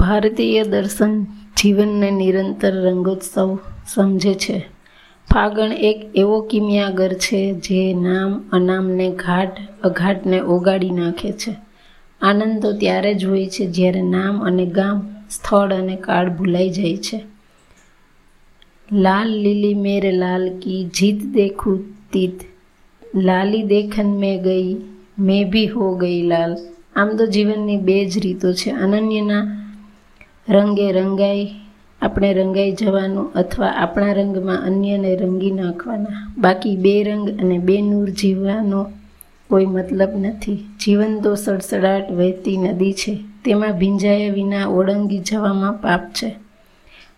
ભારતીય દર્શન જીવનને નિરંતર રંગોત્સવ સમજે છે. ફાગણ એક એવો કિમિયાગર છે જે નામ અનામને ઘાટ, અઘાટને ઓગાળી નાખે છે. આનંદ તો ત્યારે જ હોય છે જ્યારે નામ અને ગામ સ્થળ અને કાળ ભૂલાઈ જાય છે. લાલ લીલી મેરે લાલ કી જીત દેખું તીત. લાલી દેખન મેં ગઈ, મેં ભી હો ગઈ લાલ. આમ તો જીવનની બે જ રીતો છે. અનન્યના રંગે રંગાઈ, આપણે રંગાઈ જવાનું અથવા આપણા રંગમાં અન્યને રંગી નાખવાના. બાકી બે રંગ અને બે નૂર જીવવાનો કોઈ મતલબ નથી. જીવન તો સડસડાટ વહેતી નદી છે. તેમાં ભીંજાયા વિના ઓળંગી જવામાં પાપ છે.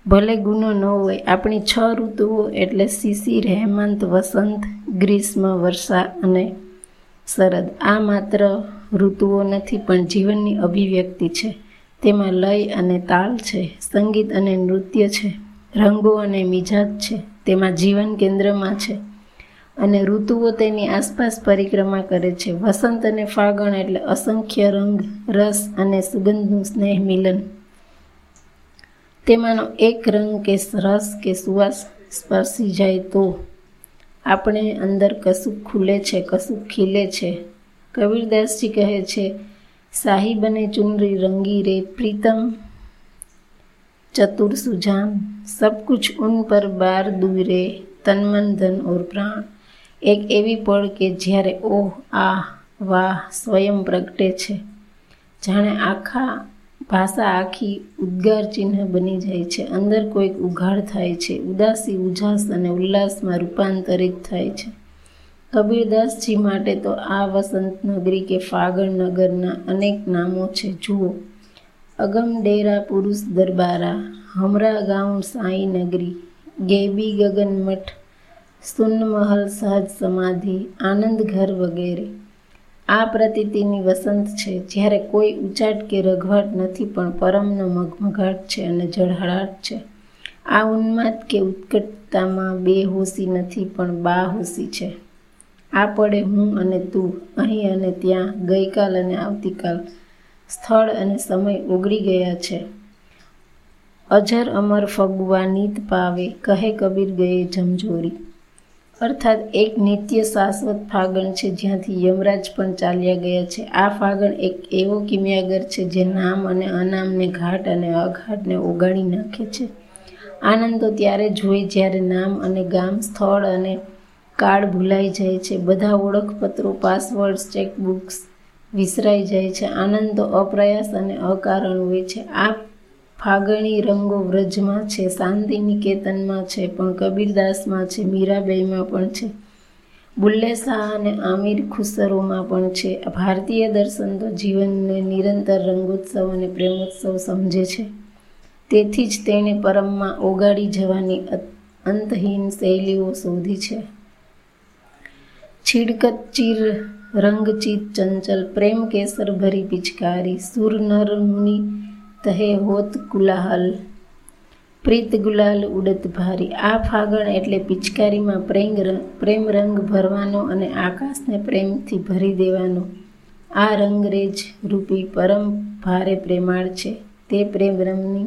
ભલે ગુનો ન હોય, આપણી છ ઋતુઓ એટલે શિશિર, હેમંત, વસંત, ગ્રીષ્મ, વર્ષા અને શરદ. આ માત્ર ઋતુઓ નથી, પણ જીવનની અભિવ્યક્તિ છે. તેમાં લય અને તાલ છે, સંગીત અને નૃત્ય છે, રંગો અને મિજાજ છે, તેમાં જીવન કેન્દ્રમાં છે. અને ઋતુઓ તેની આસપાસ પરિક્રમા કરે છે. વસંત અને ફાગણ એટલે અસંખ્ય રંગ, રસ અને સુગંધનું સ્નેહ મિલન. તેમાંનો એક રંગ કે રસ કે સુવાસ સ્પર્શી જાય તો આપણે અંદર કશુંક ખુલે છે, કશુંક ખીલે છે. કબીરદાસજી કહે છે સાહિબને ચુનરી રંગી રે પ્રીતમ. ચતુર સુજાન, સબ કુછ ઉન પર બાર દૂરે તનમન ધન ઓર પ્રાણ. એક એવી પળ કે જ્યારે ઓહ આ વાહ, સ્વયં પ્રગટે છે. જાણે આખા ભાષા આખી ઉદ્ગાર ચિહ્ન બની જાય છે. અંદર કોઈક ઉઘાડ થાય છે. ઉદાસી, ઉજાસ અને ઉલ્લાસમાં રૂપાંતરિત થાય છે. કબીરદાસજી માટે તો આ વસંત નગરી કે ફાગણ નગરના અનેક નામો છે. જુઓ, અગમ ડેરા પુરુષ દરબારા, હમરા ગાઉન સાંઈ નગરી, ગેબી ગગન મઠ, સુન સહજ સમાધિ, આનંદ ઘર વગેરે. આ પ્રતીતિની વસંત છે. જ્યારે કોઈ ઉચાટ કે રઘવાટ નથી, પણ પરમનો મગમઘાટ છે અને જળહળાટ છે. આ ઉન્માદ કે ઉત્કટતામાં બે હોશી નથી, પણ બા હોશી છે. આ પડે હું અને તું, અહીં અને ત્યાં, ગઈકાલ અને આવતીકાલ. સ્થળ અને સમય ઉગડી ગયા છે. અજર અમર ફગવા નીત પાવે, કહે કબીર ગયે જમજોરી. અર્થાત એક નિત્ય શાશ્વત ફાગણ છે જ્યાંથી યમરાજ પણ ચાલ્યા ગયા છે. આ ફાગણ એક એવો કિમિયાગર છે જે નામ અને અનામને ઘાટ અને અઘાટને ઓગાળી નાખે છે. આનંદ તો ત્યારે જ હોય જ્યારે નામ અને ગામ, સ્થળ અને કાળ ભૂલાઈ જાય છે. બધા ઓળખપત્રો, પાસવર્ડ્સ, ચેકબુક્સ વિસરાઈ જાય છે. આનંદ તો અપ્રયાસ અને અકારણ હોય છે. આ ફાગણી રંગો વ્રજમાં છે. શાંતિ નિકેતનમાં છે, પણ કબીરદાસમાં છે, મીરાબાઈમાં પણ છે. બુલ્લે શાહ અને આમિર ખુસરોમાં પણ છે. ભારતીય દર્શન તો જીવનને નિરંતર રંગોત્સવ અને પ્રેમોત્સવ સમજે છે. તેથી જ તેણે પરમમાં ઓગાળી જવાની અંતહીન શૈલીઓ શોધી છે. છીડકત ચીર રંગચિત ચંચલ, પ્રેમ કેસર ભરી પિચકારી, સુર નર મુનિ, તહે હોત કુલાહલ. પ્રીત ગુલાલ ઉડત ભારી. આ ફાગણ એટલે પિચકારીમાં પ્રેમ પ્રેમ રંગ ભરવાનો અને આકાશને પ્રેમથી ભરી દેવાનો. આ રંગરેજ રૂપી પરમ ભારે પ્રેમાળ છે. તે પ્રેમ રંગની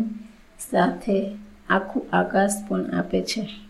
સાથે આખું આકાશ પણ આપે છે.